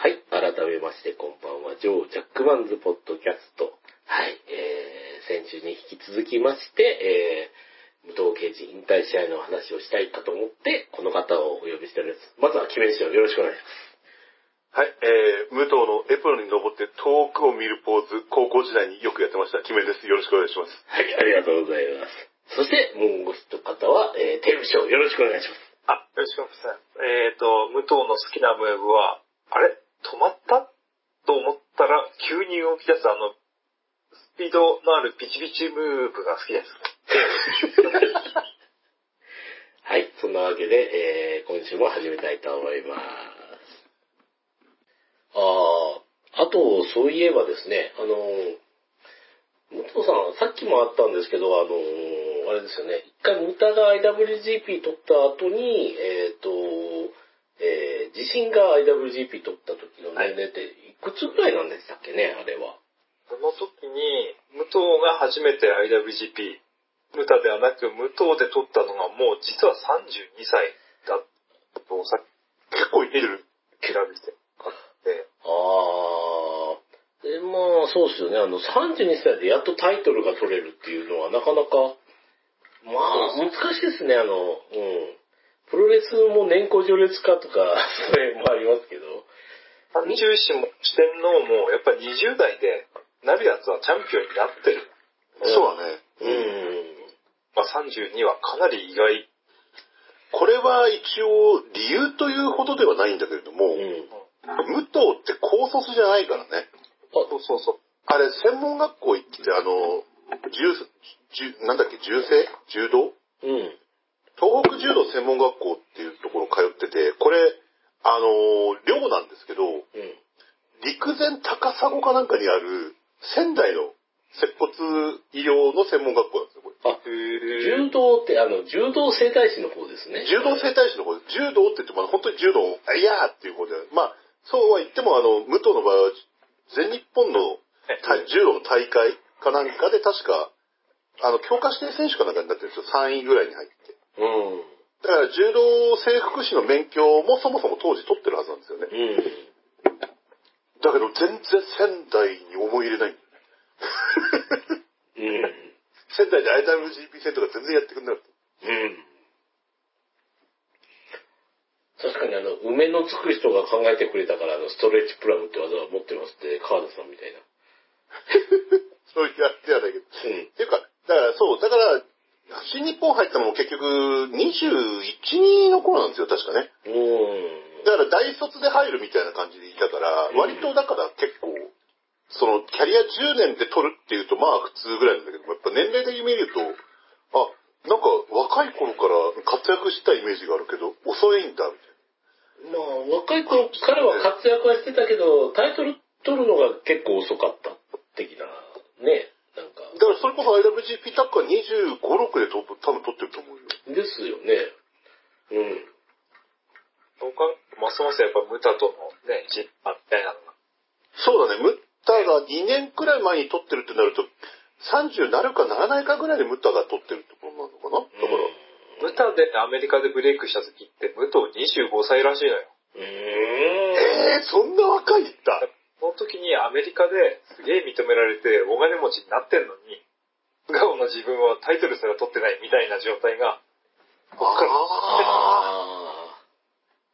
はい。改めまして、こんばんは。ジョー・ジャックマンズ・ポッドキャスト。はい。えー、先週に引き続きまして、えー、武藤刑事引退試合の話をしたいかと思って、この方をお呼びしております。まずは、キメンシをよろしくお願いします。はい、えー、武藤のエプロンに登って遠くを見るポーズ、高校時代によくやってました。キメです。よろしくお願いします。はい、ありがとうございます。そして、もうご一方は、えー、テルショーよろしくお願いします。あ、よろしくお願いします。えっ、と、武藤の好きなムーブは、あれ？止まったと思ったら、急に動き出すあの、スピードのあるピチピチムーブが好きです。はい、そんなわけで、えー、今週も始めたいと思います。あー、あと、そういえばですね、あのー、武藤さん、さっきもあったんですけど、あのー、あれですよね、一回ムタが IWGP 取った後に、えっ、と、えー、自身が IWGP 取った時の年齢って、いくつぐらいなんでしたっけね、あれは。その時に、武藤が初めて IWGP、ムタではなく、武藤で取ったのがもう実は32歳だと、さっ結構いる。き調べてあって、あー。で、まあ、そうですよね。あの、32歳でやっとタイトルが取れるっていうのはなかなか、まあ、難しいですね。あの、うん。プロレスも年功序列化とか、それもありますけど。三重師も四天王も、やっぱり20代でなるやつはチャンピオンになってる。そうだね。うん。まあ32はかなり意外。これは一応理由というほどではないんだけれども、うん。武藤って高卒じゃないからね。そうそうそう。あれ、専門学校行って、あの、銃、銃、なんだっけ、銃声？柔道？うん。東北柔道専門学校っていうところ通ってて、これ、あの、寮なんですけど、うん。陸前高砂かなんかにある仙台の接骨医療の専門学校なんですよ、これ。あ、柔道って、あの、柔道整体師の方ですね。柔道整体師の方で、柔道って言っても、本当に柔道、あいやーっていう方で、まあ、そうは言っても、あの、武藤の場合は、全日本の大柔道の大会かなんかで確か、あの、強化指定選手かなんかになってるんですよ、3位ぐらいに入って。うん。だから、柔道整復師の免許もそもそも当時取ってるはずなんですよね。うん。だけど、全然仙台に思い入れないんだよね。うん。仙台で IWGP 戦とか全然やってくんなかった。うん。確かにあの、梅のつく人が考えてくれたから、あの、ストレッチプラムって技を持ってますって、川田さんみたいな。そういうやってはないけど。うん。っていうか、だからそう、だから、新日本入ったのも結局21、2の頃なんですよ、確かね。うん。だから大卒で入るみたいな感じでいたから、うん割とだから結構、そのキャリア10年で取るっていうとまあ普通ぐらいなんだけど、やっぱ年齢的に見ると、あ、なんか若い頃から活躍したイメージがあるけど、遅いんだ、みたいまあ、若い頃、彼は活躍はしてたけど、タイトル取るのが結構遅かった的な、ね、なんか。な。だからそれこそ IWGP タッカー25、6でと多分取ってると思うよ。ですよね。うん。そうか、ますますやっぱムタとのね、実家みたいなのが。そうだね、ムッタが2年くらい前に取ってるってなると、30なるかならないかぐらいでムッタが取ってるってことなのかな？だから、ムタでアメリカでブレイクした時って、武藤25歳らしいのよ。うーん。えー、そんな若いんだ。その時にアメリカですげえ認められて、大金持ちになってんのに、素顔の自分はタイトルすら取ってないみたいな状態が、あああ。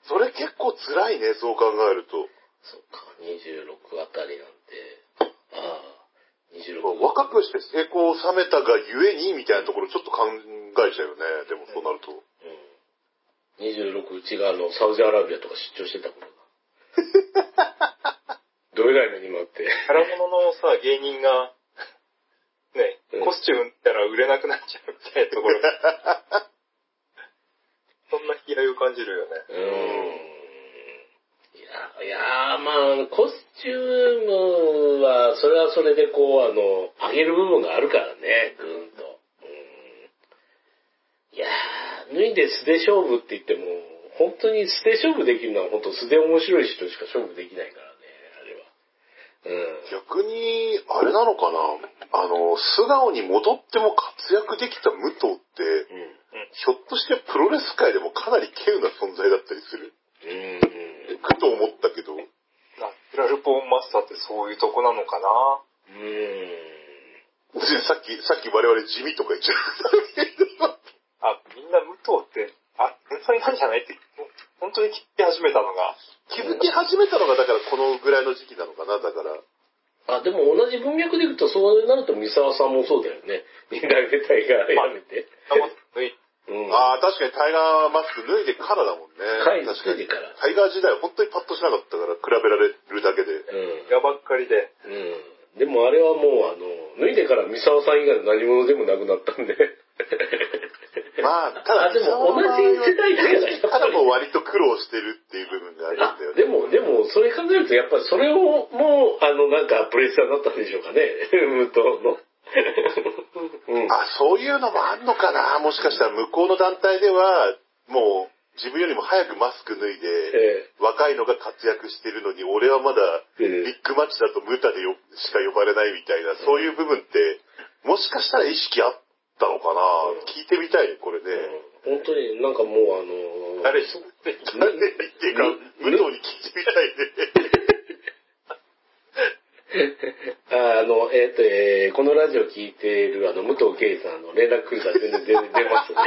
それ結構辛いね、そう考えると。そっか、26あたりなんて。ああ。26。若くして成功を収めたがゆえに、みたいなところちょっと考えちゃうよね。でもそうなると。うん。26内側のサウジアラビアとか出張してたこと が。どえらいのにって。腹物のさ、芸人が、ねうん、コスチューム売ったら売れなくなっちゃうみたいなところが、そんな気合を感じるよね。うーん。いや、いやーまあ、コスチュームは、それはそれでこう、あの、上げる部分があるからね、ぐーんと。うん。いやー、脱いで素で勝負って言っても、本当に素で勝負できるのは本当素で面白い人しか勝負できないから。うん。逆に、あれなのかな？あの、素顔に戻っても活躍できた武藤って、うん。ひょっとしてプロレス界でもかなり稀有な存在だったりする。うん。ふと思ったけど。あポンマスターってそういうとこなのかな？うーん。さっき、さっき我々地味とか言っちゃう。あ、みんな武藤って、あ、天才なんじゃない？って、本当に聞き始めたのが、気づき始めたのが、だからこのぐらいの時期なのかな、だから。あ、でも同じ文脈でいくと、そうなると三沢さんもそうだよね。二代目隊がやめて。うん。ああ、確かにタイガーマスク脱いでからだもんね。はい確かに。タイガー時代は本当にパッとしなかったから、比べられるだけで。うん。がばっかりで、うん。でもあれはもう、あの、脱いでから三沢さん以外の何者でもなくなったんで。まあ、ただ、あでも同じ世代だからやっぱりただもう割と苦労してるっていう部分があるんだよね。でも、でも、それ考えると、やっぱりそれを、もう、あの、なんか、プレッシャーになったんでしょうかね。無糖の。うん。あ、そういうのもあんのかなもしかしたら向こうの団体では、もう自分よりも早くマスク脱いで、え若いのが活躍してるのに、俺はまだええビッグマッチだとムタでよしか呼ばれないみたいな、そういう部分って、もしかしたら意識あったのかな、うん聞いてみたいね、これね。え本当になんかもう、あの、誰そなんでっていうか、武藤に聞いてみたいね。ああの、えっ、と、えーこのラジオ聞いている、あの、武藤圭さんの連絡くれたら全然出出ますね。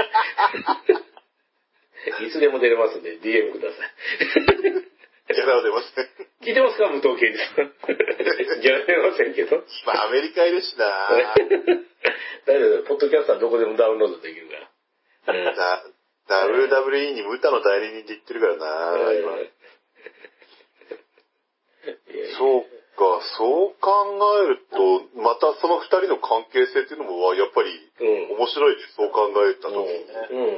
いつでも出れますんで、DM ください。ギャラは出ません。聞いてますか武藤圭さん。ギャラ出ませんけど。まあ、アメリカいるしな大丈夫ポッドキャストはどこでもダウンロードできるから。うんだ WWE にムタの代理人って言ってるからな今。そうか、そう考えると、またその二人の関係性っていうのも、やっぱりうん面白いね、そう考えた時に。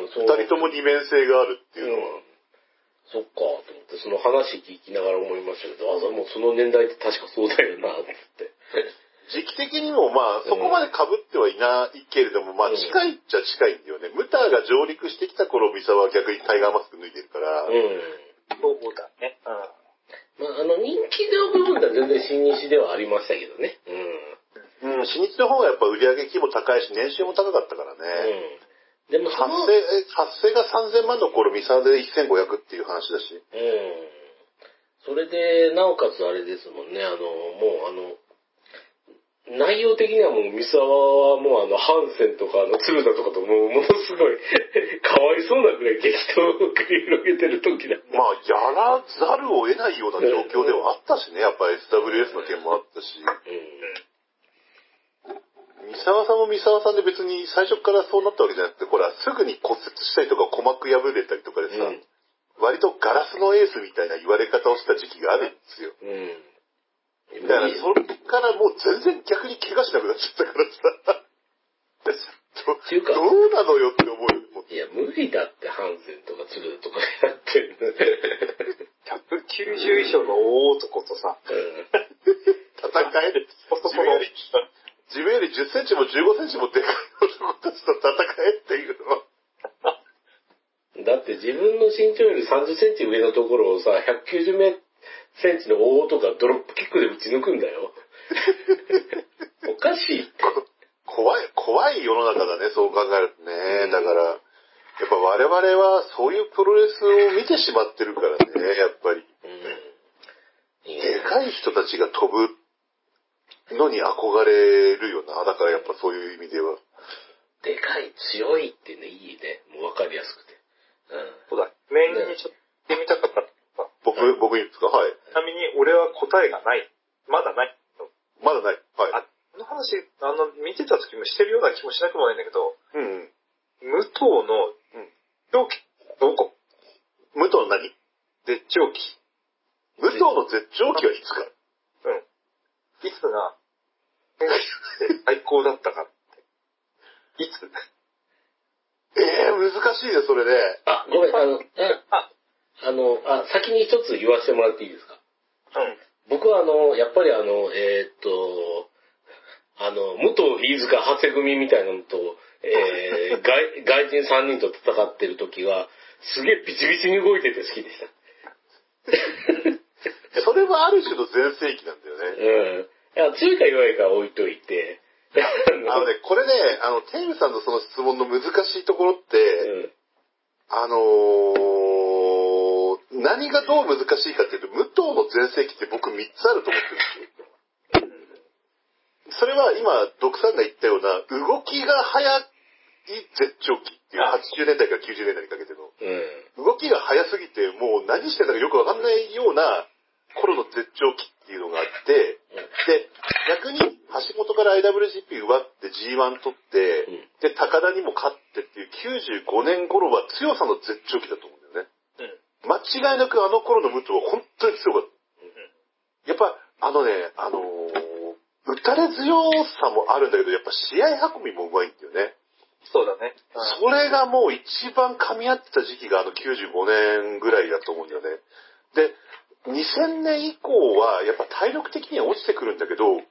うん、そう。二人とも二面性があるっていうのは。うんそっか、と思って、その話聞きながら思いましたけど、あ、もうその年代って確かそうだよな、って。時期的にもまあ、そこまで被ってはいないけれども、まあうん近いっちゃ近いんだよね。ムタが上陸してきた頃、ミサは逆にタイガーマスク脱いでるから、うん。そうだね。うん。まあ、あの、人気の部分では全然新日ではありましたけどね。うん。うん、新日の方がやっぱ売上規模高いし、年収も高かったからね。うん。でもその、発生、え発生が3000万の頃、ミサで1500っていう話だし。うん。それで、なおかつあれですもんね、あの、もうあの、内容的にはもう三沢はもうあの、ハンセンとかあの、鶴田とかともうものすごい、かわいそうなぐらい激闘を繰り広げてる時だ。まあ、やらざるを得ないような状況ではあったしね、やっぱり SWS の件もあったし。三沢さんも三沢さんで別に最初からそうなったわけじゃなくて、ほら、すぐに骨折したりとか鼓膜破れたりとかでさ、うん割とガラスのエースみたいな言われ方をした時期があるんですよ。うん。うん。だから、それからもう全然逆に怪我しなくなっちゃったからさ。ていうかどうなのよって思うよ。いや、無理だって、ハンセンとか鶴田とかやってる。190以上の大男とさ、うん戦える。自分より、自分より10センチも15センチもでかい男たちと戦えっていうのは。だって自分の身長より30センチ上のところをさ、190センチの大男がドロップキックで打ち抜くんだよ。おかしいって。怖い、怖い世の中だね、そう考えるとね。だから、やっぱ我々はそういうプロレスを見てしまってるからね、やっぱり。うん。いでやかい人たちが飛ぶのに憧れるよな。だからやっぱそういう意味では。でかい、強いってね、いいね。もうわかりやすくて。そうだ、面にちょっと言ってみたかった。僕、僕いいですか？はい。ちなみに俺は答えがない。まだない。まだない。はい。あ、この話、あの、見てた時もしてるような気もしなくもないんだけど、うんうん。武藤の狂気、どこ？武藤何？絶頂期。武藤の絶頂期はいつか？うん。いつが、最高だったかって。いつええ難しいね、それね。あ、ごめん、あの、ああ、あの、あ、先に一つ言わせてもらっていいですか？うん。僕はあの、やっぱりあの、えーっと、あの、武藤飯塚長谷組みたいなのと、えー、外外人3人と戦ってる時は、すげえピチピチに動いてて好きでした。それはある種の全盛期なんだよね。うん。いや強いか弱いかは置いといて、あのね、これね、あの、テイムさんのその質問の難しいところって、うんあのー何がどう難しいかっていうと、武藤の全盛期って僕3つあると思ってるんですよ。それは今、ドクさんが言ったような、動きが速い絶頂期っていう、80年代から90年代にかけての、うん。動きが速すぎて、もう何してんだかよくわかんないような頃の絶頂期っていうのがあって、で、逆に橋本から IWGP 奪って G1 取って、うんで、高田にも勝ってっていう95年頃は強さの絶頂期だと思うんだよね。うん。間違いなくあの頃の武藤は本当に強かった。やっぱ、あのね、あのー打たれ強さもあるんだけど、やっぱ試合運びもうまいんだよね。そうだね。それがもう一番噛み合ってた時期があの95年ぐらいだと思うんだよね。で、2000年以降はやっぱ体力的には落ちてくるんだけど、う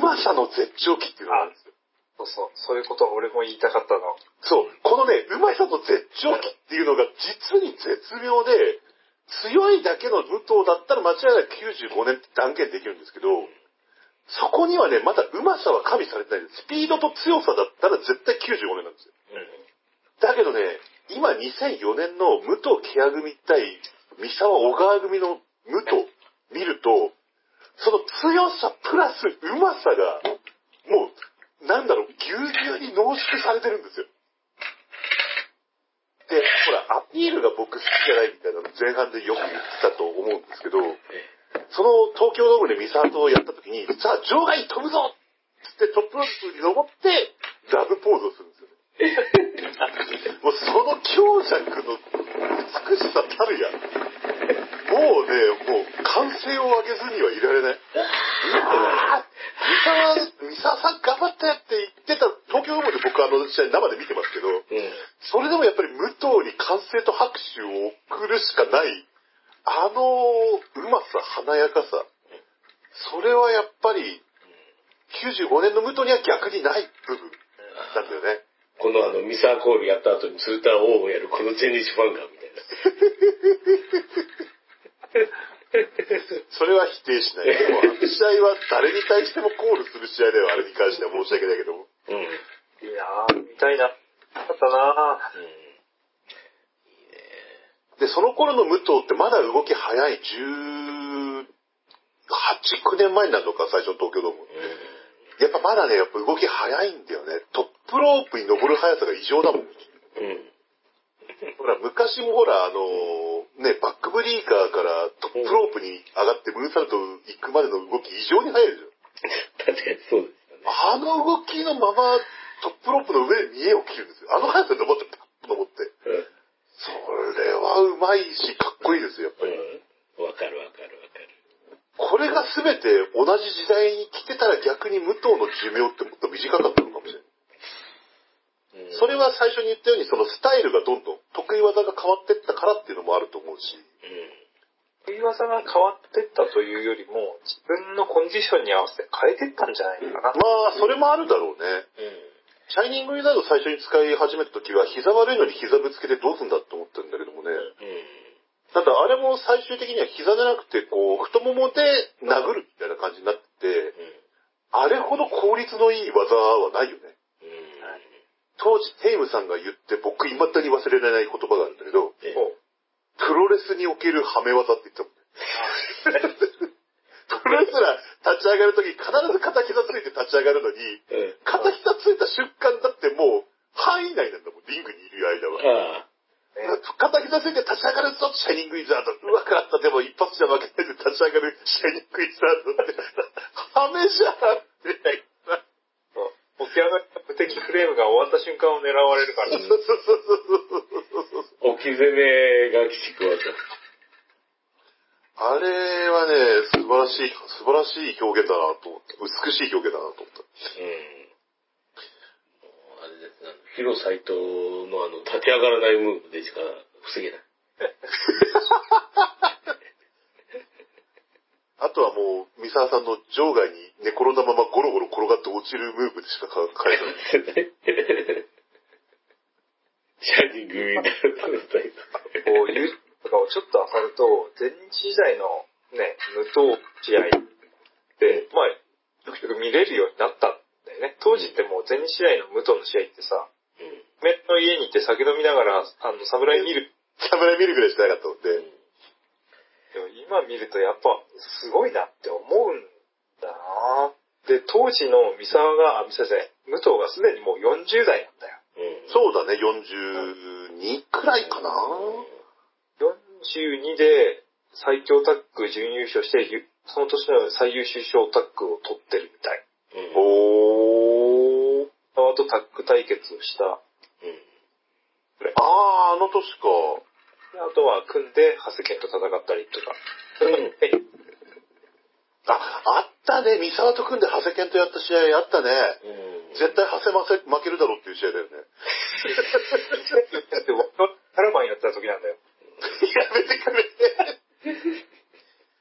まさの絶頂期っていうのがあるんですよ。そうそう。そういうことを俺も言いたかったの。そう。このね、うまさと絶頂期っていうのが実に絶妙で、強いだけの武藤だったら間違いなく95年って断言できるんですけど、そこにはね、まだうまさは加味されてないんです。スピードと強さだったら絶対95年なんですよ。だけどね、今2004年の武藤ケア組対三沢小川組の武藤見ると、その強さプラスうまさが、もう、なんだろう、ぎゅうぎゅうに濃縮されてるんですよ。で、ほら、アピールが僕好きじゃないみたいなの前半でよく言ってたと思うんですけど、その東京ドームで三沢とやった時に、さあ、場外飛ぶぞつってトップロープに登って、ラブポーズをするんですよね。もうその強弱の美しさたるや。もうね、もう歓声を上げずにはいられない。三沢、三沢さん頑張ったよって言ってた、東京ドームで僕あの試合生で見てますけど、うん。それでもやっぱり武藤に歓声と拍手を送るしかない、あのうまさ、華やかさ。それはやっぱり、95年の武藤には逆にない部分なんだよね。このあの、ミサーコールやった後にツーター王をやるこの全日ファンが、みたいな。それは否定しない。あの試合は誰に対してもコールする試合だよ、あれに関しては申し訳ないけども。うん。うん。いやー、見たいな。だったなで、その頃の武藤ってまだ動き早い、18、9年前になるのか、最初の東京ドーム。やっぱまだね、やっぱ動き早いんだよね。トップロープに登る速さが異常だもん。うん。ほら、昔もほら、あのね、バックブリーカーからトップロープに上がってムーンサルト行くまでの動き異常に速いでしょ。確かにそうですよね。あの動きのままトップロープの上で見栄を切るんですよ。あの速さで登って、パッと登って。それはうまいし、かっこいいですよ、やっぱり。うん。わかるわかるわかる。これが全て同じ時代に来てたら逆に武藤の寿命ってもっと短かったのかもしれない。うんそれは最初に言ったようにそのスタイルがどんどん得意技が変わってったからっていうのもあると思うし。言い技が変わってったというよりも、自分のコンディションに合わせて変えてったんじゃないかな。まあ、それもあるだろうね。うん。シャイニングウィザード最初に使い始めた時は膝悪いのに膝ぶつけてどうすんだって思ってるんだけどもね。うん。ただあれも最終的には膝じゃなくてこう太ももで殴るみたいな感じになってて、あれほど効率のいい技はないよね。うん。うん。当時テイムさんが言って僕未だに忘れられない言葉があるんだけど、ええこプロレスにおけるハメ技って言ってたもんね。プロレスラー立ち上がるとき必ず片膝ついて立ち上がるのに、うん。片膝ついた瞬間だってもう範囲内なんだもん、リングにいる間は。片膝ついて立ち上がるぞ、シャイニングウィザード。うわ、食らった。でも一発じゃ負けないで立ち上がるシャイニングウィザードって。ハメじゃんき上がった無敵フレームが終わった瞬間を狙われるから。そうそうそうそうそう。置き攻めが鬼畜技。あれはね、素晴らしい、素晴らしい表現だなと思った。美しい表現だなと思った。うん。あれですね、あのヒロサイトのあの、立ち上がらないムーブでしか防げない。あとはもう、三沢さんの場外に寝転んだままゴロゴロ転がって落ちるムーブでしか変えない。シャイニングウィザードのタイプ。こういうとかをちょっと漁ると、前日時代のね、無糖試合って、まあ、よくよく見れるようになったんだよね。当時ってもう前日試合の無糖の試合ってさ、メの家に行って酒飲みながら、あの、侍見る。侍見るぐらいしかなかったので、でも今見るとやっぱすごいなって思うんだなで、当時の三沢が、あ、三沢じゃない、武藤がすでにもう40代なんだよ。うん。そうだね、42くらいかな。42で最強タッグ準優勝して、ゆその年の最優秀賞タッグを取ってるみたい。うん。おー。あとタッグ対決をした。うん。あー、あの年か。であとは組んで、長谷健と戦ったりとか。うんあ、あったね、三沢と組んで長谷健とやった試合あったね。うん。絶対長谷負け負けるだろうっていう試合だよね。だって、タラバンやってた時なんだよ。やめてくれ。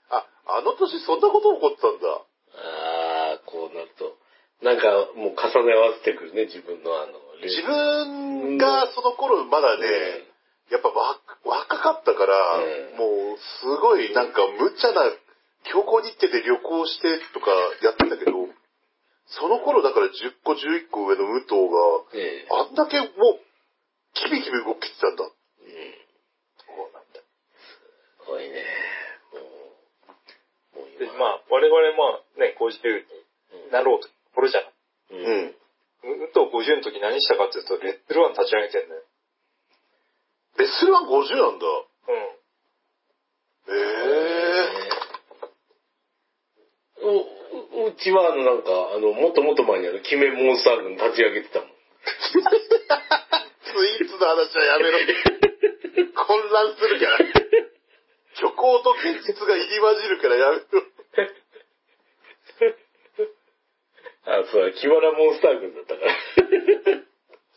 あ、あの年そんなこと起こってたんだ。ああ、こうなると。なんか、もう重ね合わせてくるね、自分のあの、自分がその頃まだね、やっぱかったから、うんもうすごいなんか無茶な強行日程で旅行してとかやってたけど、その頃だから10個11個上の武藤が、ええあんだけもう、キビキビ動きてたんだ。うん。そうなんだ。すごいね。もう、もう。まあ、我々まあね、50になろうところじゃん。う。うんん。武藤50の時何したかっていうと、レッドルワン立ち上げてんだよ。レスルワン50なんだ。うん。ええうううちはあのなんか、あの、もっともっと前にあの、キメモンスター軍立ち上げてたもん。スイーツの話はやめろ。混乱するから。虚構と現実が入り混じるからやめろ。あ、そうだ、キバラモンスター軍だったから。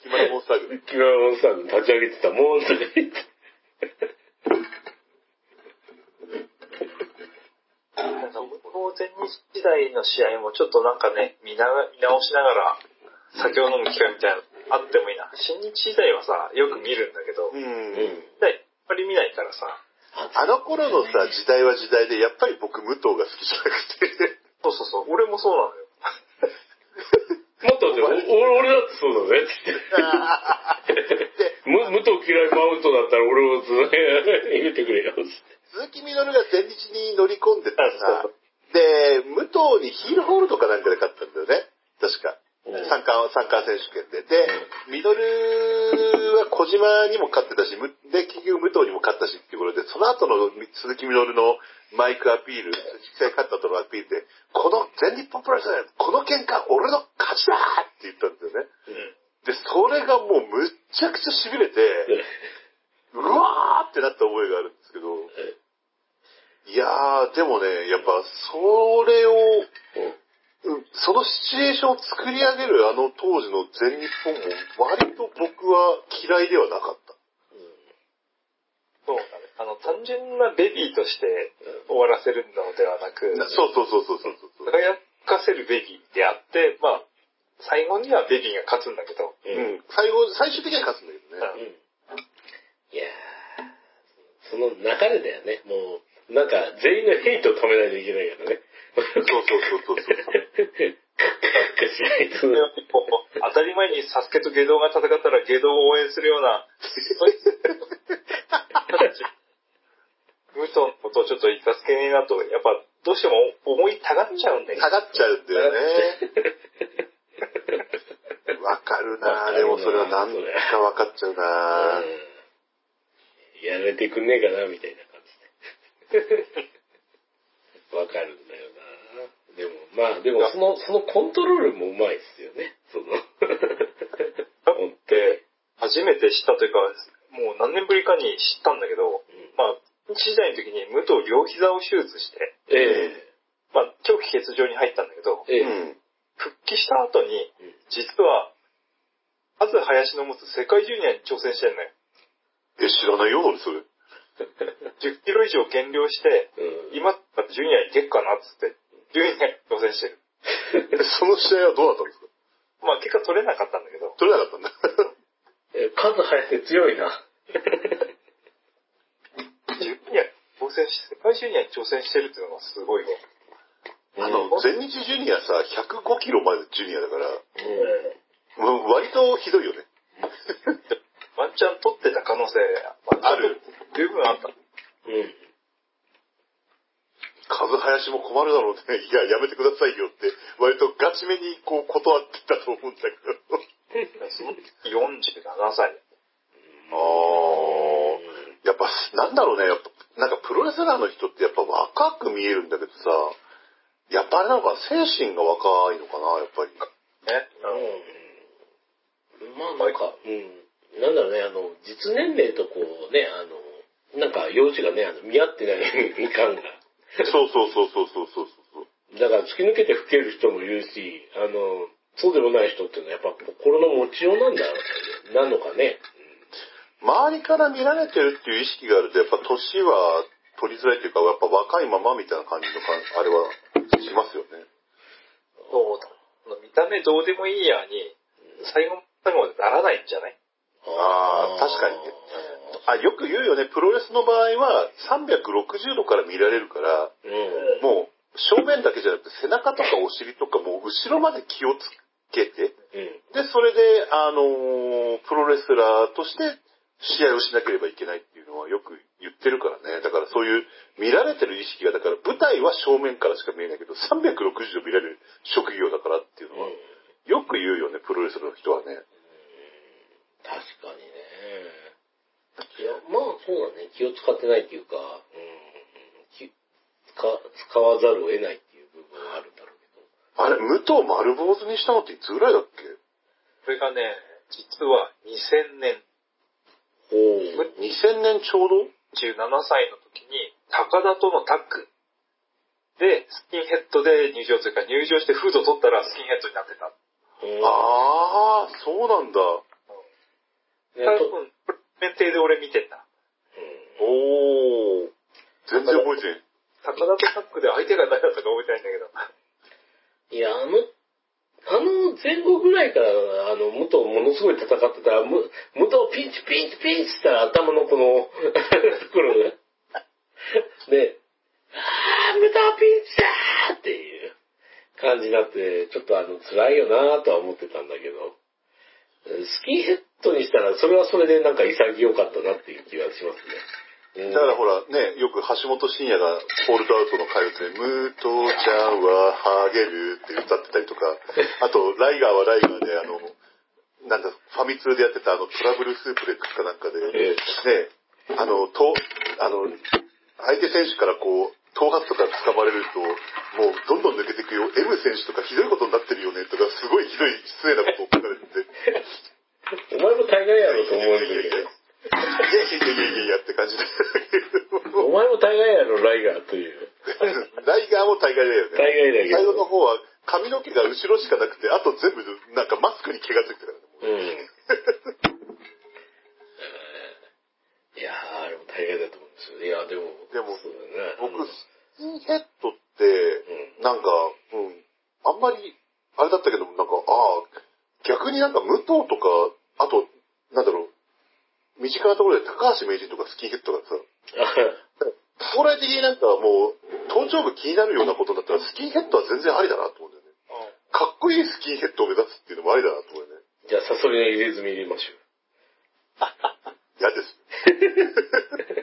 ヒマラモンスター軍。モンスター軍立ち上げてたもんとか言って。なんか、向こう前日時代の試合もちょっとなんかね、見な見直しながら、酒を飲む機会みたいなのあってもいいな。新日時代はさ、よく見るんだけど、うん。うん。やっぱり見ないからさ、あの頃のさ、時代は時代で、やっぱり僕、武藤が好きじゃなくて。そうそうそう、俺もそうなのよ。もっとで、お俺俺だってそうだねって。む、武藤嫌いマウントだったら俺をず言ってくれよ。鈴木みのるが前日に乗り込んでてあさで、武藤にヒールホールドかなんかで勝ったんだよね。確か。うん三冠、三冠選手権で。で、ミドルは小島にも勝ってたし、むで、結局武藤にも勝ったしっていうことで、その後の鈴木みのるのマイクアピール、実際勝った後のアピールで、この全日本プロレスで、この喧嘩俺の勝ちだって言ったんですよね。で、それがもうむっちゃ痺れて、うわーってなった覚えがあるんですけど、いやー、でもね、やっぱ、それを、うんそのシチュエーションを作り上げるあの当時の全日本も割と僕は嫌いではなかった。そうだね。あの、単純なベビーとして終わらせるのではなく、なそうそうそうそうそうそう。輝かせるベビーであって、まあ、最後にはベビーが勝つんだけど、う。うんん、最後、最終的には勝つんだけどね。うん。いや流れだよね。もう、なんか、全員のヘイトを止めないといけないからね。そうそうそうそう。そう。しないと。当たり前に。サスケとゲドウが戦ったらゲドウを応援するような、そういう武藤のことをちょっと言いたすけねえなと、やっぱどうしても思いたがっちゃうんだよ。下がっちゃうんだよね。わかるなでもそれはなんかわかっちゃうなうんやられてくんねえかな、みたいな感じで。わかるんだよな。でも、まあ、でも、その、そのコントロールもうまいっすよね。その。本当に。で、初めて知ったというか、もう何年ぶりかに知ったんだけど、まあ、時代の時に武藤両膝を手術して、えまあ、長期欠場に入ったんだけど、えええうん。復帰した後にうん、実は、カズ林の持つ世界ジュニアに挑戦してんのよ。え、知らないよ、俺それ。10キロ以上減量して、うん。今だったらジュニアいけっかなっつって、ジュニアに挑戦してる。え その試合はどうだったんですか？まあ結果取れなかったんだけど、取れなかったんだ。え数早くて強いな。ジュニアに挑戦し、世界ジュニアに挑戦してるっていうのがすごいわ。あの、全日ジュニアさ、105キロまでジュニアだから、うん。もう割とひどいよね。ワンチャン取ってた可能性、ある。十分あった。うん。カズハヤシも困るだろうね。いや、やめてくださいよって、割とガチめにこう断ってたと思うんだけど。その時47歳。ああ。やっぱ、なんだろうね。やっぱ、なんかプロレスラーの人ってやっぱ若く見えるんだけどさ、やっぱあれなのかな、精神が若いのかな、やっぱり。ね。うん。まあなんか、うん。なんだろうね、あの、実年齢とこうね、あの、なんか幼稚がね、あの、見合ってない感が。そうそうそうそうそうそうそう。だから突き抜けて老ける人もいるし、あの、そうでもない人っていうのはやっぱ心の持ちようなんだろうなのかね。周りから見られてるっていう意識があると、やっぱ年は取りづらいっていうか、やっぱ若いままみたいな感じのか、あれはしますよね。そうだ。見た目どうでもいいやに、最後、最後までならないんじゃない？あー確かにねあ、よく言うよね、プロレスの場合は360度から見られるから、うん。もう正面だけじゃなくて背中とかお尻とかもう後ろまで気をつけて、うん。で、それで、あのープロレスラーとして試合をしなければいけないっていうのはよく言ってるからね。だからそういう見られてる意識が、だから舞台は正面からしか見えないけど、360度見られる職業だからっていうのは、よく言うよね、プロレスの人はね。確かにね。いや、まあそうだね。気を使ってないっていうか、うん。気使使わざるを得ないっていう部分はあるんだろうけど。あれ、武藤丸坊主にしたのっていつぐらいだっけ？これがね、実は2000年、ほう。2000年ちょうど？17歳の時に、高田とのタッグで、スキンヘッドで入場というか、入場してフードを取ったらスキンヘッドになってた。ああ、そうなんだ。多分、メンテで俺見てんだ。おー。全然覚えてない。高田とタッグで相手が誰だったか覚えてないんだけど。いや、あの、あの前後ぐらいから、あの、武藤ものすごい戦ってたら、む武藤ピンチピンチピンチって言ったら頭のこの、ところが、で、あー、武藤ピンチだーっていう感じになって、ちょっとあの、辛いよなーとは思ってたんだけど、スキンヘッドにしたら、それはそれでなんか潔かったなっていう気がしますね。うん。だからほらね、よく橋本真也がホールドアウトの会話で、ムートちゃんはハゲるって歌ってたりとか、あと、ライガーはライガーで、あの、なんだ、ファミ通でやってたあのトラブルスープレックスかなんかで、え。ね、あの、と、あの、相手選手からこう、頭髪とか掴まれると、もうどんどん抜けていくよ、M 選手とかひどいことになってるよね、とか、すごいひどい失礼なことを書かれてて、お前も大概やろうと思うんだけど。いやいやいやいやいやって感じで。お前も大概やろ、ライガーという。ライガーも大概だよね。大概だけど最後の方は髪の毛が後ろしかなくて、あと全部なんかマスクに毛がついてたからね。うん。いやー、あれも大概だと思うんですよ。いや、でも、でもね。僕、スキンヘッドって、なんか、うん、あんまり、あれだったけど、なんか、ああ、逆になんか武藤とか、あと、なんだろう、身近なところで高橋名人とかスキンヘッドがさ、将来的になんかもう、頭頂部気になるようなことだったら、スキンヘッドは全然ありだなと思うんだよね。かっこいいスキンヘッドを目指すっていうのもありだなと思うよね。じゃあ、サソリの入れ墨入れましょう。嫌です。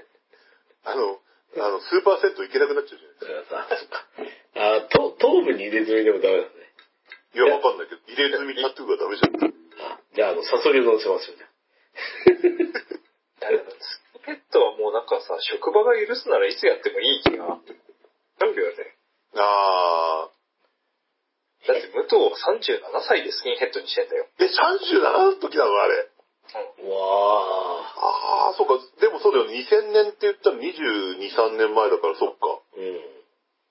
あの、あの、スーパーセット行けなくなっちゃうじゃないですか。あ、そっか。あ、と頭部に入れ墨でもダメだね。いや、わかんないけど、入れ墨タトゥーがダメじゃん。あ、じゃあ、あの、サソリを乗せますよね。だけどスキンヘッドはもうなんかさ、職場が許すならいつやってもいい気があるよね。あだって武藤は37歳でスキンヘッドにしてんだよ。ー。え、37の時なのあれ。うわああ、そうか。でもそうだよね。2000年って言ったら22、3年前だから、そっか。ー。うん。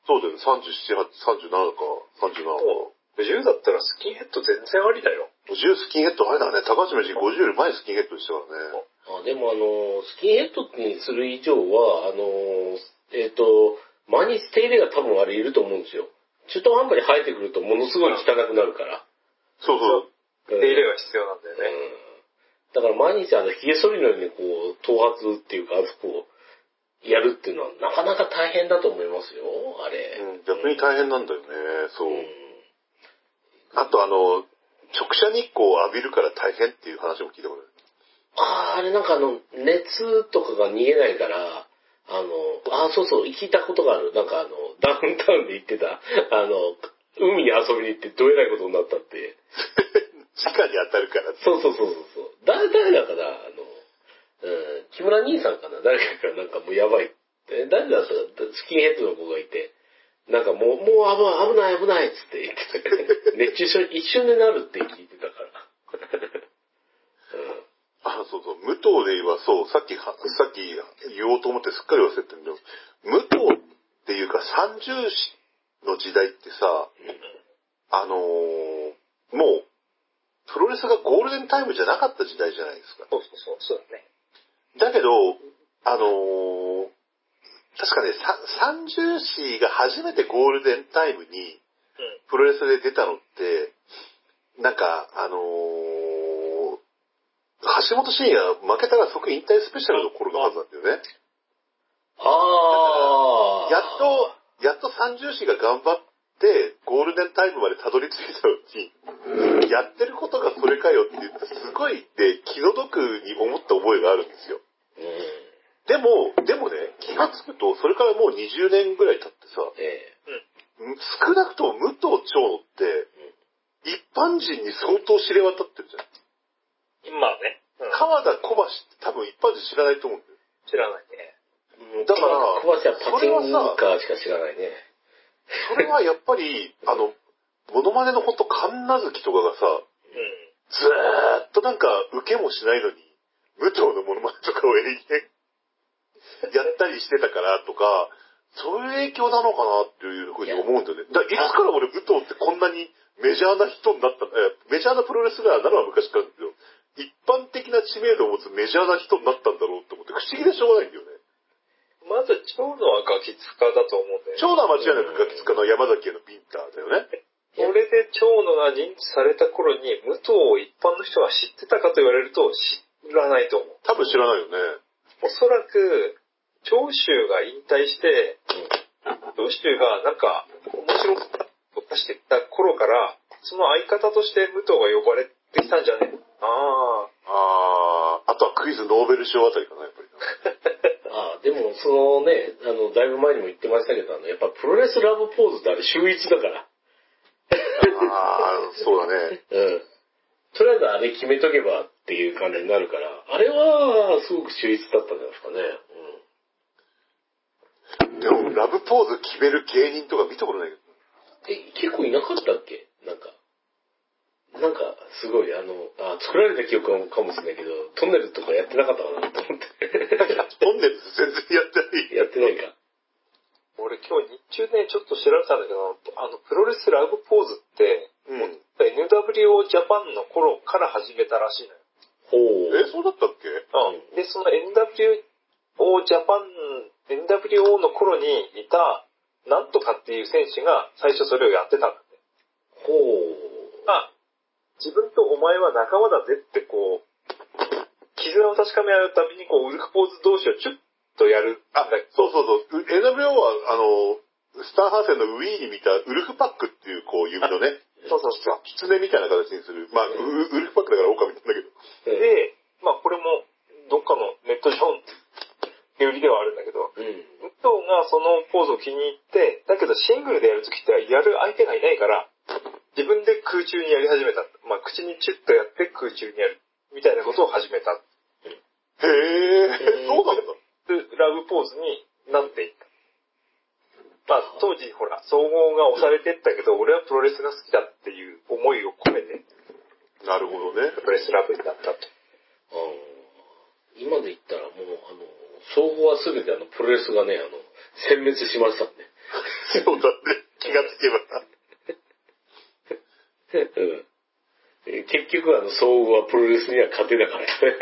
そうだよね。37、8 37か。37か。もう、50だったらスキンヘッド全然ありだよ。50スキンヘッドあれだね。高橋名人50より前スキンヘッドでしたからね。あでもあの、スキンヘッドにする以上は、あの、えっ、と、前に手入れが多分あれいると思うんですよ。中途半端に生えてくるとものすごい汚くなるから。そうそう。うん手入れが必要なんだよね。うんだから毎日あの、髭剃りのようにこう、頭髪っていうか、こう、やるっていうのはなかなか大変だと思いますよ、あれ。うん、逆に大変なんだよね。そう。うんあとあの、直射日光を浴びるから大変っていう話も聞いたことある。ああ、あれなんかあの、熱とかが逃げないから、あの、あ、そうそう、聞いたことがある。なんかあの、ダウンタウンで行ってた、あの、海に遊びに行ってどえらいことになったって。直に当たるから。そうそうそうそうそう。誰、誰だかな、あの、うん、木村兄さんかな？誰かがなんかもうやばい。え誰だったかスキンヘッドの子がいて、なんかもう、もう危ない、危ない、危ないっつって言ってて、熱中症一瞬でなるって聞いてたから。あ、そうそう、武藤で言えばそう、さっきは、さっき言おうと思ってすっかり忘れてるんだけど、武藤っていうか三重視の時代ってさ、あのーもう、プロレスがゴールデンタイムじゃなかった時代じゃないですか。そうそうそう、そうだね。だけど、あのー確かね、さ三重視が初めてゴールデンタイムにプロレスで出たのって、なんか、あのー橋本真也負けたら即引退スペシャルの頃のはずなんだよね。あー。やっと、やっと三重視が頑張って、ゴールデンタイムまでたどり着いたのに、やってることがそれかよって言って、すごいって気の毒に思った覚えがあるんですよ。うん。でも、でもね、気がつくと、それからもう20年ぐらい経ってさ、え少なくとも武藤長野って、一般人に相当知れ渡ってるじゃん。まあね。うん。川田小橋って多分一般人知らないと思うんだよ。知らないね。えだから小橋はパチンそれはさカーしか知らないね。それはやっぱり、あの、モノマネのほんと神奈月とかがさ、うん。ずーっとなんか受けもしないのに、武藤のモノマネとかを永遠やったりしてたからとか、そういう影響なのかなっていうふうに思うんだよね。だいつから俺武藤ってこんなにメジャーな人になった、えメジャーなプロレスラーなのは昔からだけど、一般的な知名度を持つメジャーな人になったんだろうって思って不思議でしょうがないんだよね。まず、長野はガキ使だと思うんだよね。長男は間違いなくガキ使の山崎へのビンターだよね。それで長野が認知された頃に、武藤を一般の人が知ってたかと言われると知らないと思う。多分知らないよね。おそらく、長州が引退して、長州がなんか面白かとかしてた頃から、その相方として武藤が呼ばれてきたんじゃね？えああ。あー、あとはクイズノーベル賞あたりかな、やっぱりな。ああ、でも、そのね、あの、だいぶ前にも言ってましたけど、あの、やっぱプロレスラブポーズってあれ週一だから。あー、そうだね。うん。とりあえずあれ決めとけばっていう感じになるから、あれはすごく秀逸だったんじゃないですかね。ラブポーズ決める芸人とか見たことないけど。うん。え、結構いなかったっけ？なんか。なんか、すごい、あの、あ、作られた記憶かもしれないけど、トンネルとかやってなかったかなと思って。トンネルズ全然やってない。やってないか。俺今日日中ね、ちょっと調べたんだけど、あの、プロレスラブポーズって、うん。NWO ジャパンの頃から始めたらしいのよ。ほう。え、そうだったっけ？うん。で、その NWO ジャパン、NWO の頃にいた、なんとかっていう選手が最初それをやってたんだって。ほう。あ、自分とお前は仲間だぜってこう、絆を確かめ合うたびにこう、ウルフポーズ同士をチュッとやる。あ、そうそうそう。う NWO は、あの、スターハーセンのウィーに見たウルフパックっていう、こう、指のね、そうそうそう。キツネみたいな形にする。まあ、ウウルフパックだから狼なんだけど。うんで、まあこれもどっかのネット上売りではあるんだけど、うん。武藤がそのポーズを気に入って、だけどシングルでやるときってやる相手がいないから、自分で空中にやり始めた。まあ口にチュッとやって空中にやる。みたいなことを始めた。へえ、そうなんだ。ラブポーズになっていった。まあ当時ほら、総合が押されてったけど、俺はプロレスが好きだっていう思いを込めて、なるほどね。プロレスラブになったと。あの今で言ったらもう、あの、総合はすべてあの、プロレスがね、あの、殲滅しましたね。そうだね。気がつけば。うんえ結局あの、総合はプロレスには勝てなかったね。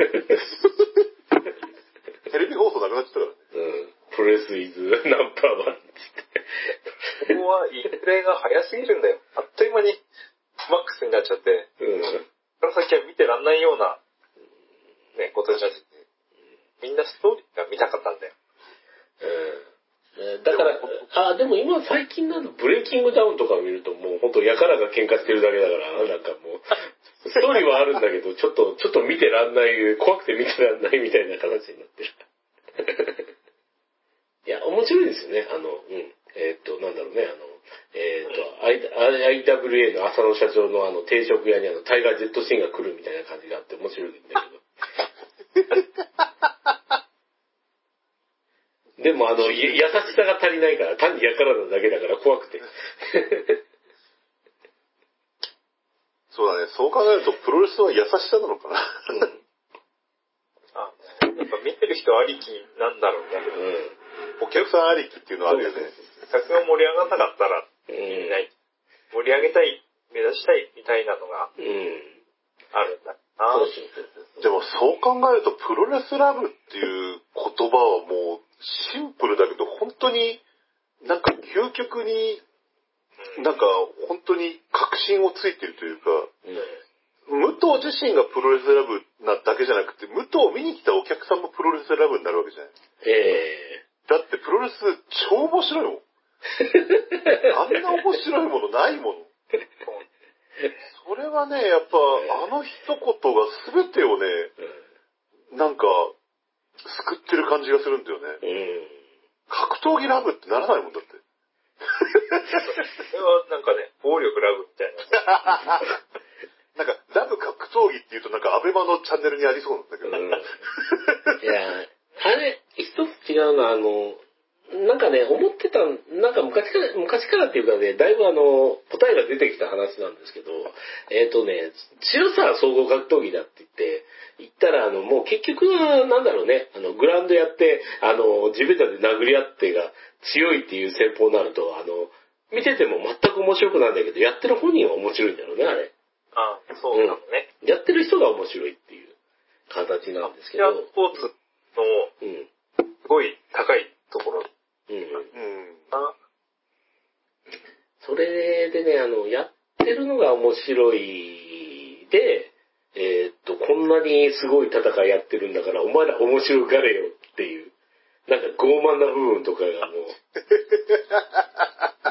テレビ放送なくなっちゃったからね。うん。プロレスイズナンバーワンって。ここはインフレが早すぎるんだよ。あっという間にマックスになっちゃって、うん。この先は見てらんないような、ね、ことになっちゃって。みんなストーリーが見たかったんだよ。うんえーだから、あ、でも今最近なのブレイキングダウンとかを見るともう本当やからが喧嘩してるだけだから、なんかもう、ストーリーはあるんだけど、ちょっと、ちょっと見てらんない、怖くて見てらんないみたいな形になってる。いや、面白いですよね。あの、うん。えーっと、なんだろうね、あの、えーっと、I- IWA の浅野社長のあの、定食屋にあの、タイガージェットシーンが来るみたいな感じがあって面白いんだけど。でもあの、い優しさが足りないから、単にやからなだけだから怖くて。そうだね。そう考えると、プロレスは優しさなのかな。うん。あやっぱ見てる人ありきなんだろうね。うお客さんありきっていうのはあるよね。客が盛り上がんなかったら、ん。みんな盛り上げたい、目指したいみたいなのが。あるんだな。そうそうそう。でもそう考えると、プロレスラブっていう言葉はもうシンプルだけど、本当になんか究極に、なんか本当に確信をついてるというか、うん。武藤自身がプロレスラブなだけじゃなくて、武藤を見に来たお客さんもプロレスラブになるわけじゃない。えだってプロレス超面白いもん。あんな面白いものないもの。それはね、やっぱあの一言が全てをね、えなんか、救ってる感じがするんだよね。闘技ラブってならないもんだって。それはなんかね、暴力ラブみたいな。なんか、ラブ格闘技っていうとなんかアベマのチャンネルにありそうなんだけど。うん。いや、あれ、一つ違うのは、あの、なんかね、思ってた、なんか昔から、昔からっていうかね、だいぶあの、答えが出てきた話なんですけど、えっ、とね、強さは総合格闘技だって言って、言ったら、あの、もう結局は、なんだろうね、あの、グラウンドやって、あの、地べたで殴り合ってが強いっていう戦法になると、あの、見てても全く面白くないんだけど、やってる本人は面白いんだろうね、あれ。あそうなのね。やってる人が面白いっていう形なんですけど、スポーツのうん。すごい高いところうん。うん。な。それでね、あの、やってるのが面白いで、えーっと、こんなにすごい戦いやってるんだから、お前ら面白がれよっていう、なんか傲慢な部分とかがも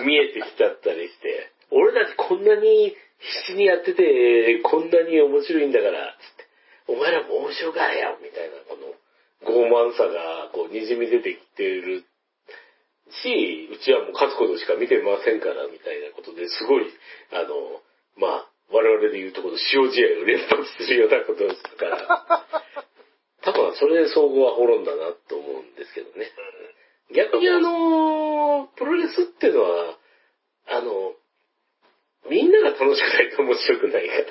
う、見えてきちゃったりして、俺たちこんなに必死にやってて、こんなに面白いんだから、つって、お前らも面白がれよみたいな、この傲慢さが、こう、滲み出てきてるし、うちはもう勝つことしか見てませんから、みたいなことですごい、あの、まあ、我々で言うとこの塩試合を連発するようなことですから、多分それで総合は滅んだなと思うんですけどね。逆にあの、プロレスっていうのは、あの、みんなが楽しくないと面白くないから。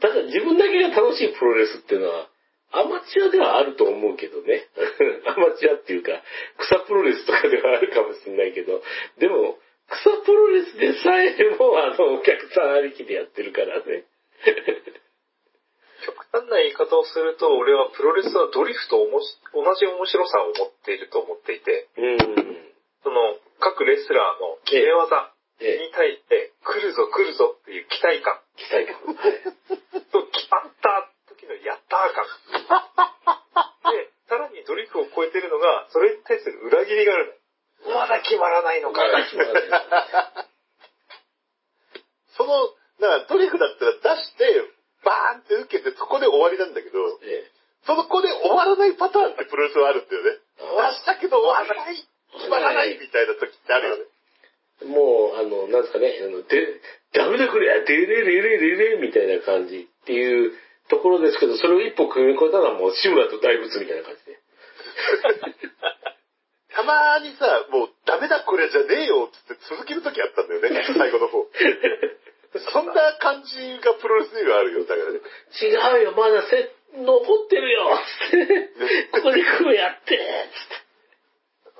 た だ自分だけが楽しいプロレスっていうのは、アマチュアではあると思うけどね。アマチュアっていうか、草プロレスとかではあるかもしれないけど、でも、草プロレスでさえも、あの、お客さんありきでやってるからね。極端な言い方をすると、俺はプロレスはドリフとおもし同じ面白さを持っていると思っていて、うん。その、各レスラーの決め技ええ、に対して、来るぞ来るぞっていう期待感期待感。はいと、決まった時のやったー感。で、さらにドリフを超えてるのが、それに対する裏切りがあるの。まだ決まらないのか。その、だからドリフだったら出して、バーンって受けてそこで終わりなんだけど、ええそのこで終わらないパターンってプロレスはあるんだよね。あ出したけど終わらない決まらないみたいな時ってあるよね。もう、あの、なんですかね、あの、で、ダメだこれ、デレレレレレみたいな感じっていうところですけど、それを一歩組み越えたのはもう志村と大仏みたいな感じで。たまーにさ、もうダメだこれじゃねえよって続ける時あったんだよね、最後の方。そんな感じがプロレスにはあるよ、だからね。違うよ、まだせ、残ってるよつって、ここでこうやってつって。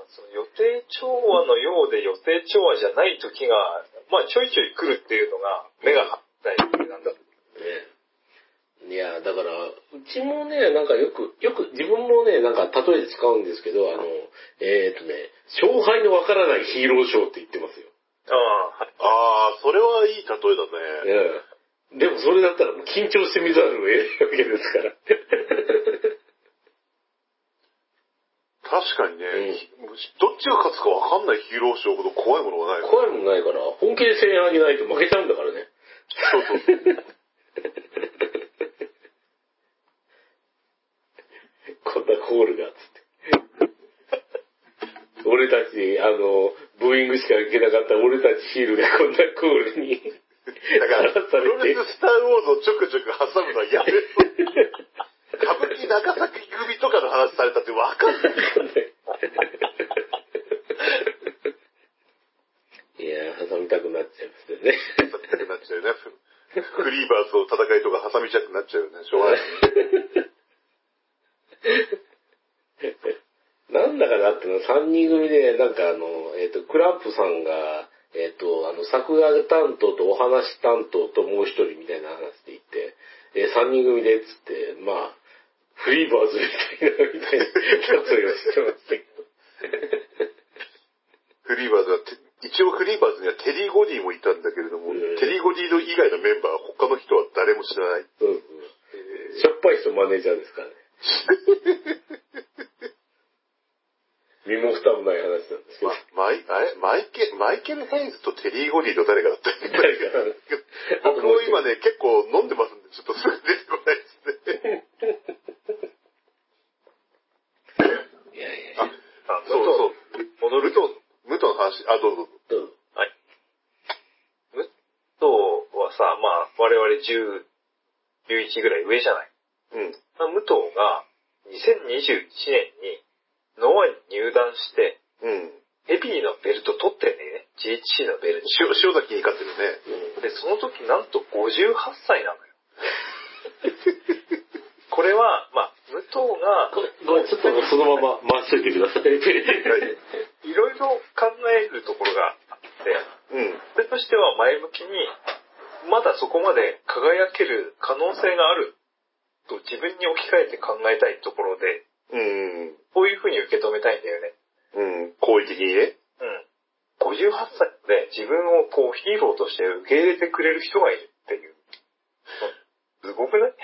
その予定調和のようで予定調和じゃない時が、まあちょいちょい来るっていうのが、目が張ったいなんだ。ねいや、だから、うちもね、なんかよく、よく自分もね、なんか例えで使うんですけど、あの、えっ、とね、勝敗のわからないヒーローショーって言ってますよ。ああ、はい。あー、それはいい例えだね。ええでもそれだったら緊張してみざるを得ないわけですから。確かにね、うんどっちが勝つかわかんないヒーローショーほど怖いものはないよ。怖いもんないから、本気で声援上げないと負けちゃうんだからね。そうそう。こんなコールが、つって。俺たち、あの、ブーイングしか行けなかった俺たちヒールがこんなクールに。だから、さプロれてレススターウォーズをちょくちょく挟むのはやめろ。歌舞伎長崎組とかの話されたってわかんない。いやー、挟みたくなっちゃいますよね。なくなっちゃうよね。フフリーバーズの戦いとか挟みたくなっちゃうよね。しょうがない。なんだかなっていうのは3人組で、なんかあの、えっ、と、クランプさんが、えっ、と、あの、作画担当とお話担当ともう一人みたいな話でいて、えー、3人組でっつって、まあ、フリーバーズみたいな、みたいな例えをしてましたけど。フリーバーズはて、一応フリーバーズにはテリー・ゴディもいたんだけれども、うんテリー・ゴディの以外のメンバー、他の人は誰も知らない。うんうん。しょっぱい人マネージャーですからね。身も蓋もない話なんですけど。ま、マイ、あれマイケ、ル・ヘイズとテリー・ゴディと誰かだったか僕も今ね、結構飲んでますんで、ちょっとすぐ出てこないですね。いやいや。あ、そうそう。戻る武藤、武藤の話、あ、どうぞ。どうぞ。とはさ、まあ、我々10、11ぐらい上じゃない？うん。まあ武藤が2021年にノアに入団して、うん。ヘビーのベルト取ってんだよね。GHC のベルト。塩、塩崎に勝ってるね。で、その時なんと58歳なのよ。これは、まあ、武藤が、これ、これちょっとそのまま回しといてください。はい。いろいろ考えるところがあって、うん。それとしては前向きに、まだそこまで輝ける可能性があると自分に置き換えて考えたいところで、うん。こういうふうに受け止めたいんだよね。うん。好意的にね。うん。58歳で自分をこうヒーローとして受け入れてくれる人がいる。すごくない？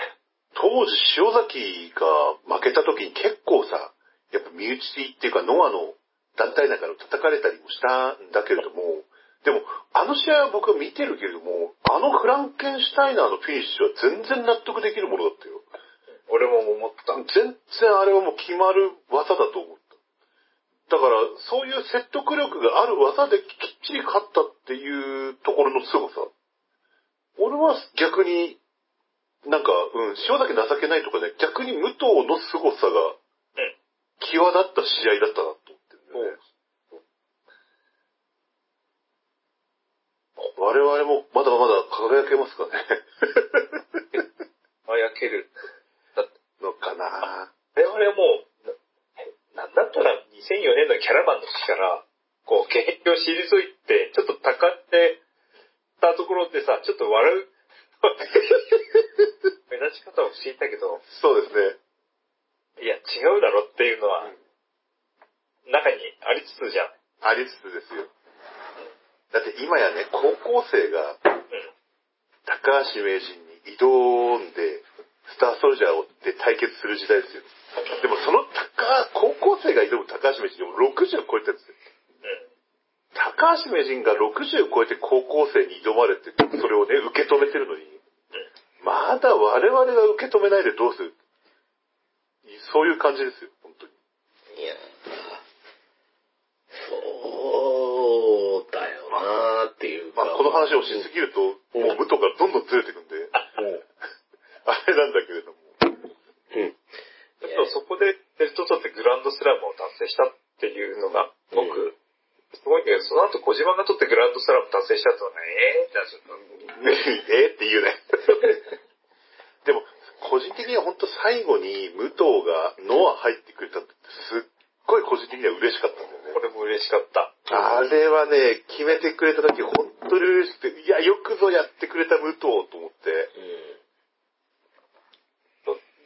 当時塩崎が負けた時に結構さ、やっぱ身内っていうかノアの団体だから叩かれたりもしたんだけれども、でもあの試合は僕は見てるけれども、あのフランケンシュタイナーのフィニッシュは全然納得できるものだったよ。俺も思った。全然あれはもう決まる技だと思った。だから、そういう説得力がある技できっちり勝ったっていうところの凄さ。俺は逆に、なんか、うん、塩だけ情けないとかね、逆に武藤の凄さが、際立った試合だったなと思ってるんだよね。我々もまだまだ輝けますかね。輝ける。のかな。我々もう、ななんだったら2004年のキャラバンの時から、こう、現役を退いて、ちょっと高ってたところでさ、ちょっと笑う、目立ち方をしていたけど、そうですね。いや、違うだろっていうのは、中にありつつじゃん。ありつつですよ。だって今やね、高校生が高橋名人に挑んで、スターソルジャーをで対決する時代ですよ。でもその高、高校生が挑む高橋名人でも60を超えてるんですよ。高橋名人が60を超えて高校生に挑まれて、それをね、受け止めてるのに、まだ我々が受け止めないでどうする？そういう感じですよ、本当に。いやそうだよなーっていうか。まあ、この話をしすぎると、もう武藤がどんどんずれていくんで、あ れなんだけれども。うん。ちょっとそこでベルト取ってグランドスラムを達成したっていうのが、僕、うんすごいんだけど、その後小島が取ってグランドスラム達成したってのはね、えーってなっちゃった。えって言うね。でも、個人的には本当最後に武藤がノア入ってくれたってすっごい個人的には嬉しかったんだよね。これも嬉しかった。あれはね、決めてくれた時本当に嬉しくて、いや、よくぞやってくれた武藤と思って、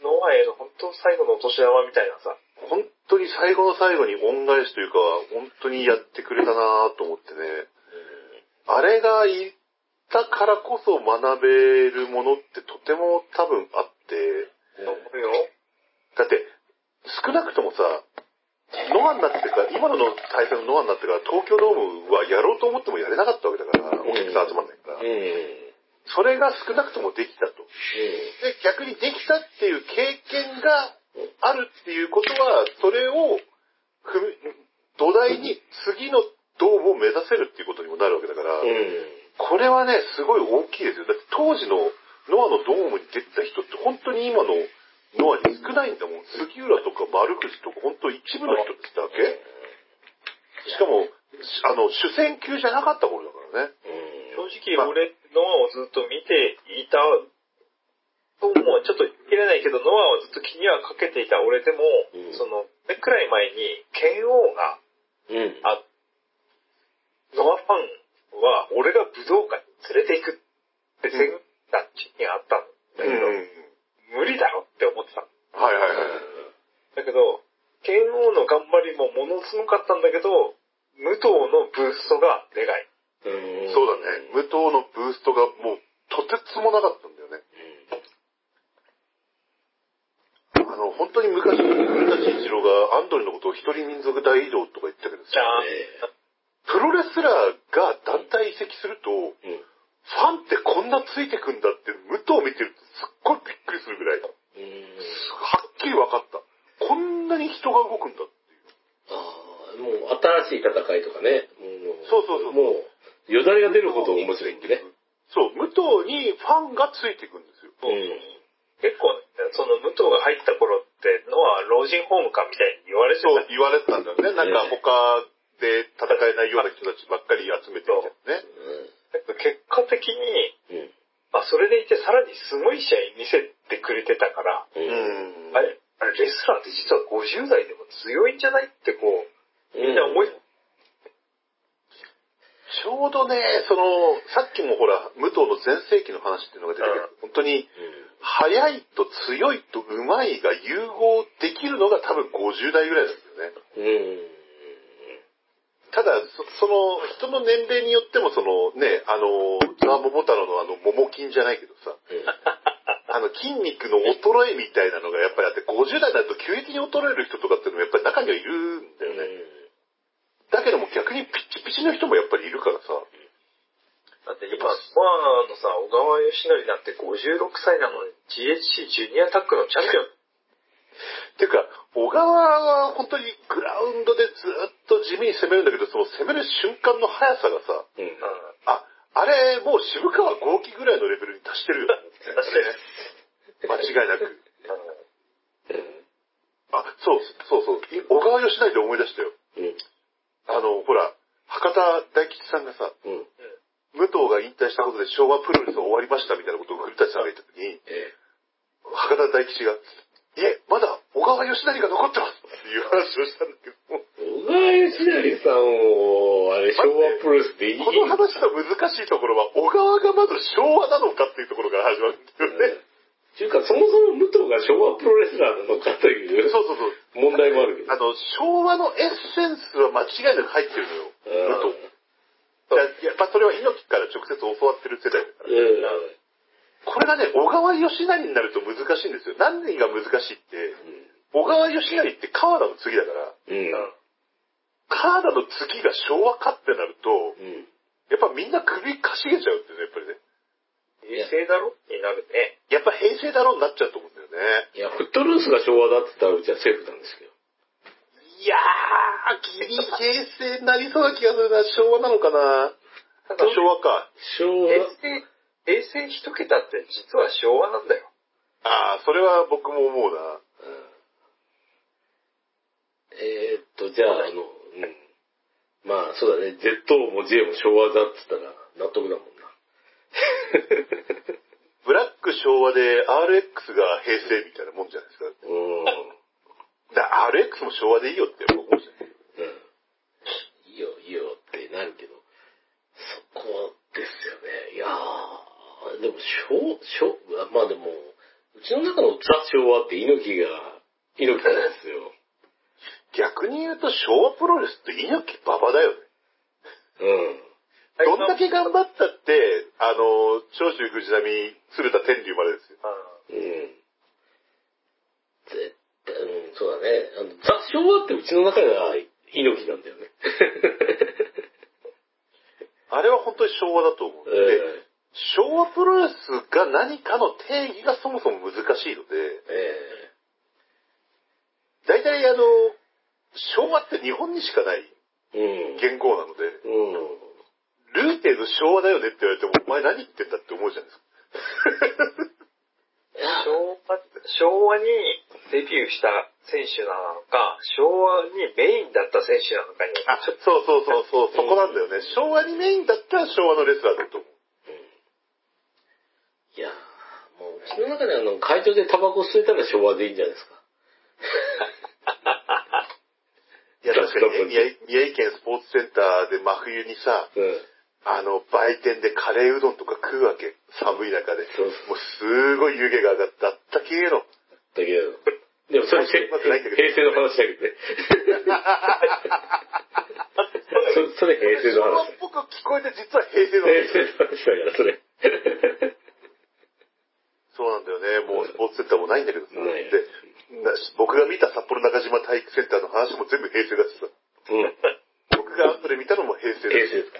ノアへの本当最後のお年玉みたいなさ、本当に最後の最後に恩返しというか、本当にやってくれたなと思ってね。あれがいたからこそ学べるものってとても多分あって。だって、少なくともさ、ノアになってから、今の対戦のノアになってから、東京ドームはやろうと思ってもやれなかったわけだから、お客さん集まんないから。それが少なくともできたと。で、逆にできたっていう経験があるっていうことは、それを踏み、土台に次のドームを目指せるっていうことにもなるわけだから、うん。これはね、すごい大きいですよ。だって当時のノアのドームに出てた人って本当に今のノアに少ないんだもん。杉浦とか丸藤とか本当一部の人って言ったわけ？しかも、あの、主戦級じゃなかった頃だからね。正直俺、ノアをずっと見ていた、ともうちょっと言い切れないけど、ノアをずっと気にはかけていた俺でも、うんその、くらい前に、剣王が、うん。あ、ノアファンは、俺が武道館に連れて行くって宣言にあったんだけど、無理だろって思ってた。はいはいはい。だけど、剣王の頑張りもものすごかったんだけど、武藤のブーストがでかい。うんそうだね。武藤のブーストがもうとてつもなかったんだよね。あの、本当に昔、古舘一郎がアンドレのことを一人民族大移動とか言ったけどさ、えプロレスラーが団体移籍すると、えうん。ファンってこんなついてくんだって、武藤を見てるとすっごいびっくりするぐらい、はうん。っきり分かった。こんなに人が動くんだっていう。ああ、もう新しい戦いとかね。もそうそうそうもう、よだれが出るほど面白いんでね。そう、武藤にファンがついていくんですよ。うん。結構、その武藤が入った頃ってのは老人ホームかみたいに言われてたそう言われてたんだよね。なんか他で戦えないような人たちばっかり集めてみたいなね。だけど結果的に、うん。まあそれでいてさらにすごい試合見せてくれてたから、う。うんん。あれ、あれレスラーって実は50代でも強いんじゃないってこう、みんな思い、ちょうどね、その、さっきもほら、武藤の全盛期の話っていうのが出てくる。本当に、速いと強いと上手いが融合できるのが多分50代ぐらいですよね。うん。ただ、そその、人の年齢によっても、そのね、あの、ザ・モモタロウのあの、モモ筋じゃないけどさ、あの、筋肉の衰えみたいなのがやっぱりあって、50代になると急激に衰える人とかっていうのもやっぱり中にはいるんだよね。だけども逆にピッチピチの人もやっぱりいるからさ、だって今、まあのさ、小川義則なんて56歳なのに GHC ジュニアタックのチャンピオン。っていうか、小川は本当にグラウンドでずっと地味に攻めるんだけど、その攻める瞬間の速さがさ、うん。あ、あれもう渋川豪輝ぐらいのレベルに達してるよね。間違いなく。あ、そう、そうそう。い小川義成で思い出したよ。うん。あの、ほら、博多大吉さんがさ、うん。武藤が引退したことで昭和プロレス終わりましたみたいなことを古舘さんが言った時に、え博多大吉が、いえ、まだ小川義成が残ってますっていう話をしたんだけども、え。小川義成さんを、あれ、昭和プロレスでいいこの話の難しいところは、小川がまず昭和なのかっていうところから始まるんだよね。っていうか、そもそも武藤が昭和プロレスラーなのかというそうそうそう。問題もあるけど。あの、昭和のエッセンスは間違いなく入ってるのよ。武藤。ややっぱそれは猪木から直接教わってる世代だから。うん。これがね、小川義成になると難しいんですよ。何が難しいって、小川義成って川田の次だから、うん。川田の次が昭和かってなると、うん。やっぱみんな首かしげちゃうんだよね、やっぱりね。平成だろ？になるね。やっぱ平成だろ？うになっちゃうと思うんだよね。いや、フットルースが昭和だって言ったらうちはセーフなんですけど。ギリ平成になりそうな気がするな。昭和なのかな昭和か。昭和、平成、平成一桁って実は昭和なんだよ。ああ、それは僕も思うな。えー、っと、じゃあ、あの、うん。まあ、そうだね。Z も J も昭和だっつったら納得だもんな。ブラック昭和で RX が平成みたいなもんじゃないですか。うん。だ RX も昭和でいいよって思うじゃん。うん。いいよ、いいよってなるけど、そこですよね。いやー、でも、昭、昭、まあでも、うちの中のザ昭和って猪木が、猪木なんですよ。逆に言うと昭和プロレスって猪木馬場だよね。うん。どんだけ頑張ったって、あの、長州藤波、鶴田天竜までですよ。うん。絶対、うん、そうだね。あの、ザ昭和ってうちの中では猪木なんだよね。あれは本当に昭和だと思う。で、え昭和プロレスが何かの定義がそもそも難しいので、ええ大体あの、昭和って日本にしかないうん。言語なので、うん。ルーテーの昭和だよねって言われても、お前何言ってんだって思うじゃないですか。昭和、昭和にデビューした選手なのか、昭和にメインだった選手なのかに、あ、そうそうそうそう、そこなんだよね。昭和にメインだったら昭和のレスラーだと思う。いやーもう、うちの中であの、会場でタバコ吸えたら昭和でいいんじゃないですか。いや、確かにね、宮城県スポーツセンターで真冬にさ、うん。あの、売店でカレーうどんとか食うわけ。寒い中で。そうもうすごい湯気が上がった。あったけえの。だけど、でもそれ、平成の話だけどね。そそれ平成の話。昭和っぽく聞こえて実は平成の話。平成の話だから、それ。そうなんだよね。もうスポーツセンターもないんだけどさ。で、な僕が見た札幌中島体育センターの話も全部平成だしさ。うん。僕が後で見たのも平成だし。平成ですか。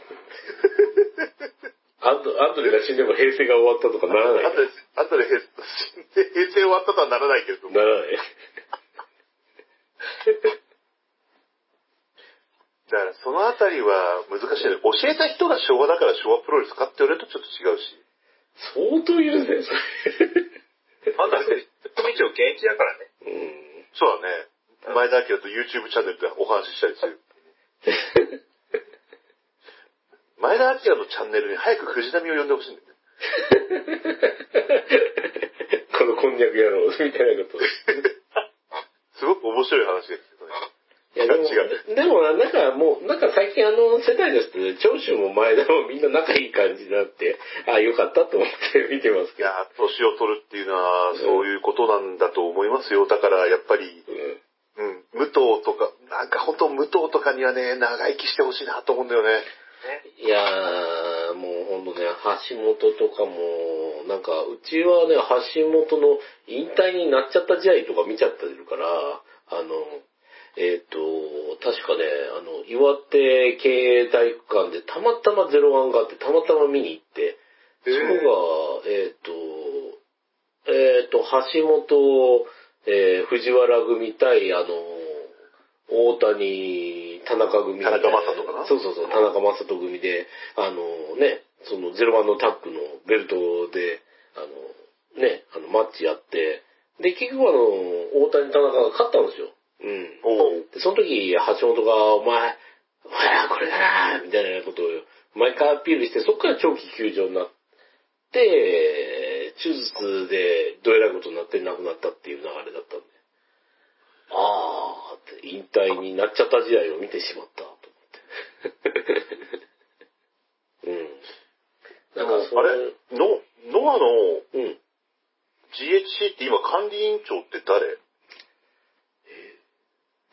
アンドアンドレが死んでも平成が終わったとかならない。後で、後で平成 平成終わったとはならないけれども。ならない。だからそのあたりは難しいね。教えた人が昭和だから昭和プロレスかって言われるとちょっと違うし。相当いるんだよ、それ。まだね、組長現役だからね。うん。そうだね。前田明と YouTube チャンネルでお話ししたりする。前田明のチャンネルに早く藤波を呼んでほしいんだよね。このこんにゃく野郎、みたいなこと。すごく面白い話ですけどね。いやでも、違うでもな、なんかもう、なんか最近あの世代で長州も前田もみんな仲いい感じになって、ああ、よかったと思って見てますけど。いやー、年を取るっていうのは、そういうことなんだと思いますよ。だから、やっぱり、うんうん、武藤とか、なんか本当武藤とかにはね、長生きしてほしいなと思うんだよね。いやー、もうほんとね、橋本とかも、なんか、うちはね、橋本の引退になっちゃった試合とか見ちゃってるから、かね、あの、岩手経営体育館でたまたまゼロワンがあって、たまたま見に行って、そこが、えっ、と、えっ、と、橋本、えー藤原組対、あの、大谷、田中組で。田中将人かな？そうそうそう、田中将人組で、あのね、そのゼロワンのタッグのベルトで、あの、ね、あの、マッチやって、で、結局あの、大谷、田中が勝ったんですよ。うん。で、その時、橋本が、お前、お前らこれだなみたいなことを毎回アピールして、そこから長期休場になって、手術でどえらいことになって亡くなったっていう流れだったんで。あーって、引退になっちゃった時代を見てしまった、と思って。うん。なんかそあれ、ノ、ノアのうん。GHC って今管理委員長って誰？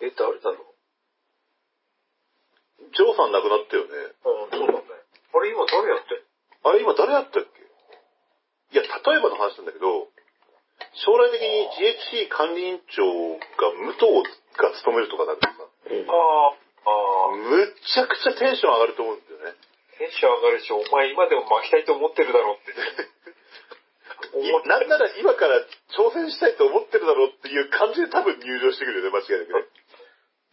え、誰だろう？ジョーさん亡くなったよね？うん、そうだね。あれ今誰やってんあれ今誰だったっけ？いや、例えばの話なんだけど、将来的に GHC 管理委員長が武藤が務めるとかなるとさ、うん。ああ、ああ、むっちゃくちゃテンション上がると思うんだよね。テンション上がるし、お前今でも巻きたいと思ってるだろうって。いなんなら今から挑戦したいと思ってるだろうっていう感じで多分入場してくるよね、間違いなくね。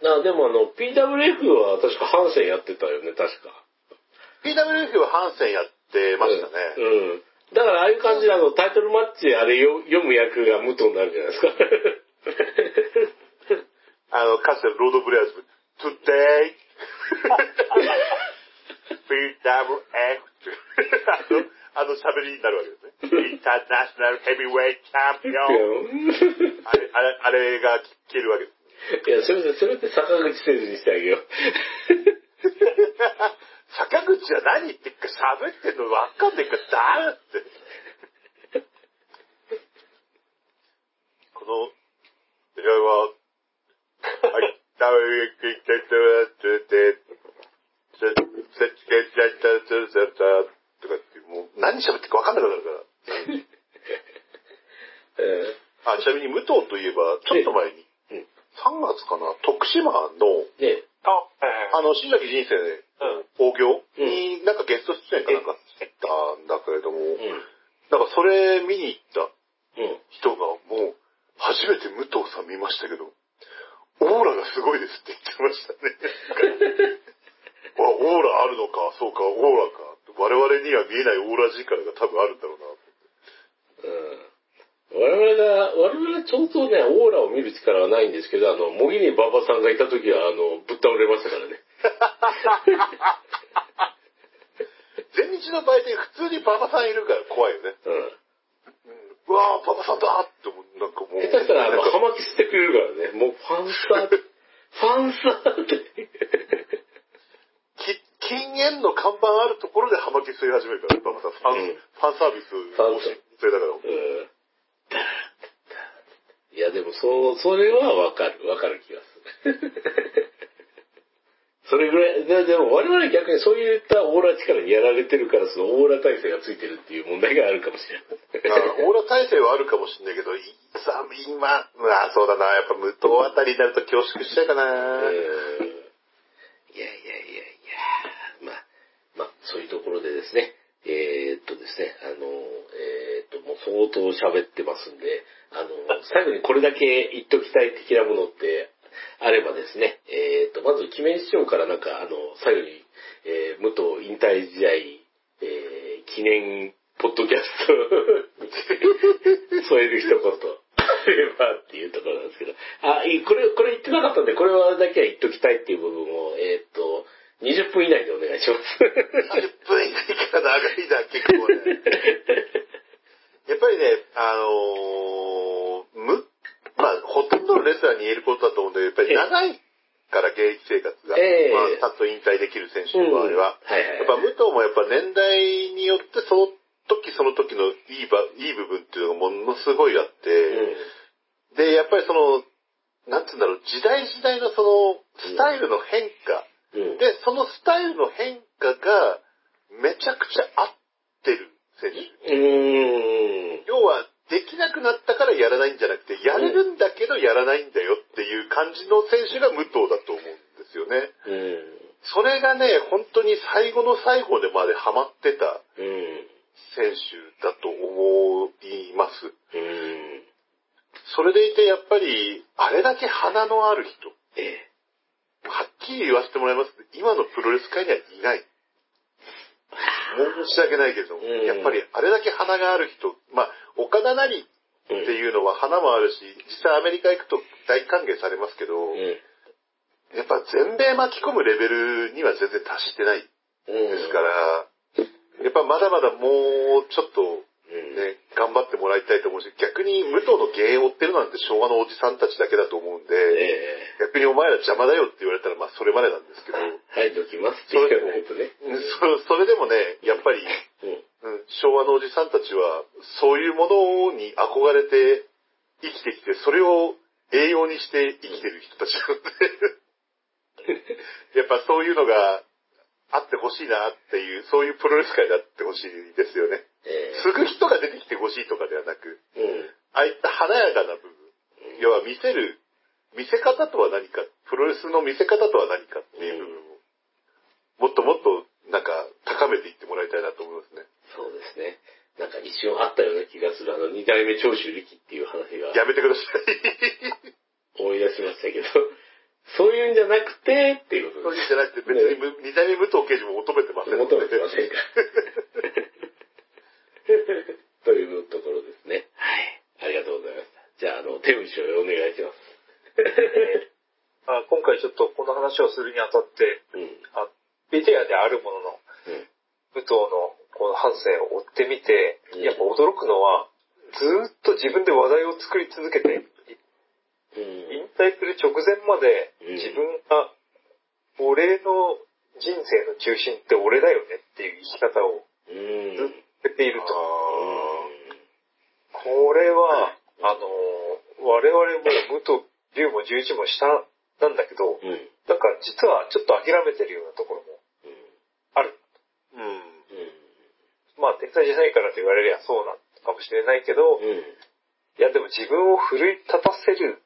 あ、でもあの、PWF は確かハンセンやってたよね、確か。PWF はハンセンやってましたね。うん。うんだからああいう感じであの、タイトルマッチあれよ読む役が武藤になるじゃないですか。あの、かつてのロードブレアーズ、Today, PWF あの、あの喋りになるわけですね。International Heavyweight Champion あれ、あれ、あれが聞けるわけです。いや、それで、それって坂口誠二にしてあげよう。坂口は何言ってっか喋ってんの分かんねえからだーって。この、映画は、はい、ダウンキックテッテセッチケッチャッチャッチャッチャッチャとかって、もう何喋ってるか分かんなくなるから。えあ、ちなみに武藤といえば、ちょっと前に、えうん3月かな、徳島の、ー、ねあ、の、新崎人生で、うん。興行になんかゲスト出演かなんかしたんだけれども、うん。なんかそれ見に行ったうん。人がもう、初めて武藤さん見ましたけど、オーラがすごいですって言ってましたね。オーラか。我々には見えないオーラ力が多分あるんだろうな。うん。我々が、我々はちょうどね、オーラを見る力はないんですけど、あの、茂木に馬場さんがいた時は、あの、ぶっ倒れましたからね。全日の場合って普通に馬場さんいるから怖いよね。うん。うわぁ、馬場さんだって思う。なんかもう。下手したら、あの、なんか葉巻吸ってくれるからね。もう、ファンサー、ファンサーって。き禁煙の看板あるところで葉巻吸い始めるから、馬場さん。ファン、うんファンサービスをそれだから。うん。いや、でも、そう、それはわかる。わかる気がする。それぐらい、ででも我々逆にそういったオーラ力にやられてるから、そのオーラ耐性がついてるっていう問題があるかもしれない。あオーラ体制はあるかもしれないけど、いさ、今、あそうだな、やっぱ無糖あたりになると恐縮しちゃうかな。うんいやいやいやいや、まあ、まあ、そういうところでですね、えーっとですね、あの、えーっと、もう相当喋ってますんで、あの、最後にこれだけ言っときたい的なものってあればですね、まず、記念師匠からなんか、あの、最後に、えー、武藤引退試合、えー、記念、ポッドキャスト 添える一言。あればっていうところなんですけど。あ、いい、これ、これ言ってなかったんで、これはだけは言っときたいっていう部分を、えーっと、20分以内でお願いします分以内から長いな、結構ね。やっぱりね、あのーむ、まあ、ほとんどのレスラーに言えることだと思うんで、やっぱり長いから現役生活が、ええまあ、ちゃんと引退できる選手の場合は、うんはいはいやっぱ武藤もやっぱ年代によってその時その時のいいばいい部分っていうのがものすごいあって、で、やっぱりその、なんつうんだろう、時代時代のその、スタイルの変化、うん。うん。で、そのスタイルの変化がめちゃくちゃ合ってる選手。うーん。要は、できなくなったからやらないんじゃなくて、やれるんだけどやらないんだよっていう感じの選手が武藤だと思うんですよね。うん。それがね、本当に最後の最後でまでハマってたうん。選手だと思います。うん。それでいてやっぱり、あれだけ鼻のある人、ええ。はっきり言わせてもらいますけど今のプロレス界にはいない。申し訳ないけど、うんやっぱりあれだけ鼻がある人、まあ、岡田なりっていうのは花もあるし、実際アメリカ行くと大歓迎されますけど、うん。やっぱ全米巻き込むレベルには全然達してないうん。ですから、やっぱまだまだもうちょっとうん。ね、頑張ってもらいたいと思うし、逆に武藤の芸を追ってるなんて昭和のおじさんたちだけだと思うんで、ええ。逆にお前ら邪魔だよって言われたらまあそれまでなんですけど、はい、どきますって言わないとね。そそれでもね、やっぱり、うん。うん昭和のおじさんたちは、そういうものに憧れて生きてきて、それを栄養にして生きてる人たちなので、やっぱそういうのがあってほしいなっていう、そういうプロレス界であってほしいですよね。え継ぐ人が出てきてほしいとかではなく、え。うん。ああいった華やかな部分、要は見せる、見せ方とは何か、プロレスの見せ方とは何かっていう部分を、もっともっとなんか高めていってもらいたいなと思いますね。そうですね。なんか一瞬あったような気がする、あの、二代目長州力っていう話がやめてください。思い出しましたけど、そういうんじゃなくて、っていうこと。そういうんじゃなくて別にむ二代目武藤刑事も求めてません求めてませんか。というところですね。はい。ありがとうございました。じゃあ、あの、手打ちをお願いします。あ今回ちょっとこの話をするにあたって、うん。あビデアであるものの、うん。武藤のこの半生を追ってみて、うんやっぱ驚くのは、ずーっと自分で話題を作り続けて、うん。引退する直前までうん自分が、俺の人生の中心って俺だよねっていう生き方をうん。ずっとていると。あこれは、あの、我々も武藤、龍も十一も下なんだけど、うん。うん。なんか実はちょっと諦めてるようなところもある。ーうん。うん。まあ天才じゃないからと言われりゃそうなのかもしれないけど、うん。いやでも自分を奮い立たせる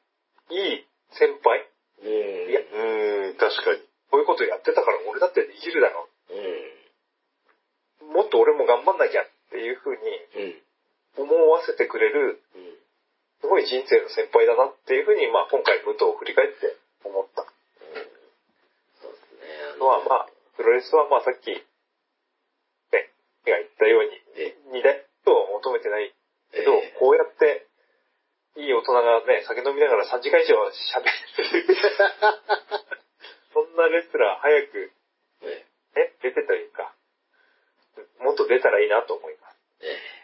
いい先輩。うん。いや、うん、確かに。こういうことやってたから俺だってできるだろう。うん。もっと俺も頑張んなきゃっていうふうに、思わせてくれる、うん、すごい人生の先輩だなっていうふうに、まあ今回武藤を振り返って思った。うん。そうですね。のはまあ、プロレスはまあさっき、ね、が言ったように、二代とは求めてないけど、えー、こうやっていい大人がね、酒飲みながら3時間以上喋ってる。そんなレスラー早く、えね、出てというか、もっと出たらいいなと思います。ええ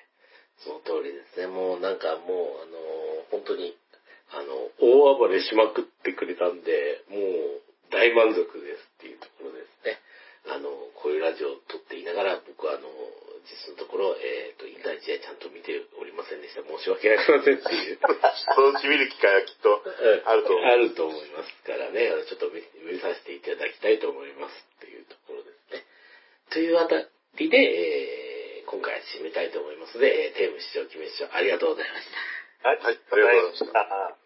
その通りですね。もうなんかもう、あの、本当に、あの、大暴れしまくってくれたんで、もう大満足ですっていうところですね。あの、こういうラジオを撮っていながら、僕はあの、実のところ、えっ、と、引退試合ちゃんと見ておりませんでした。申し訳ありませんっていう。そのうち見る機会はきっとあると思う。あると思いますからね、あのちょっと見見させていただきたいと思いますっていうところですね。というあたりで、えー今回締めたいと思いますので、えーテーム市場決め市場ありがとうございました。はい、はいありがとうございましたた。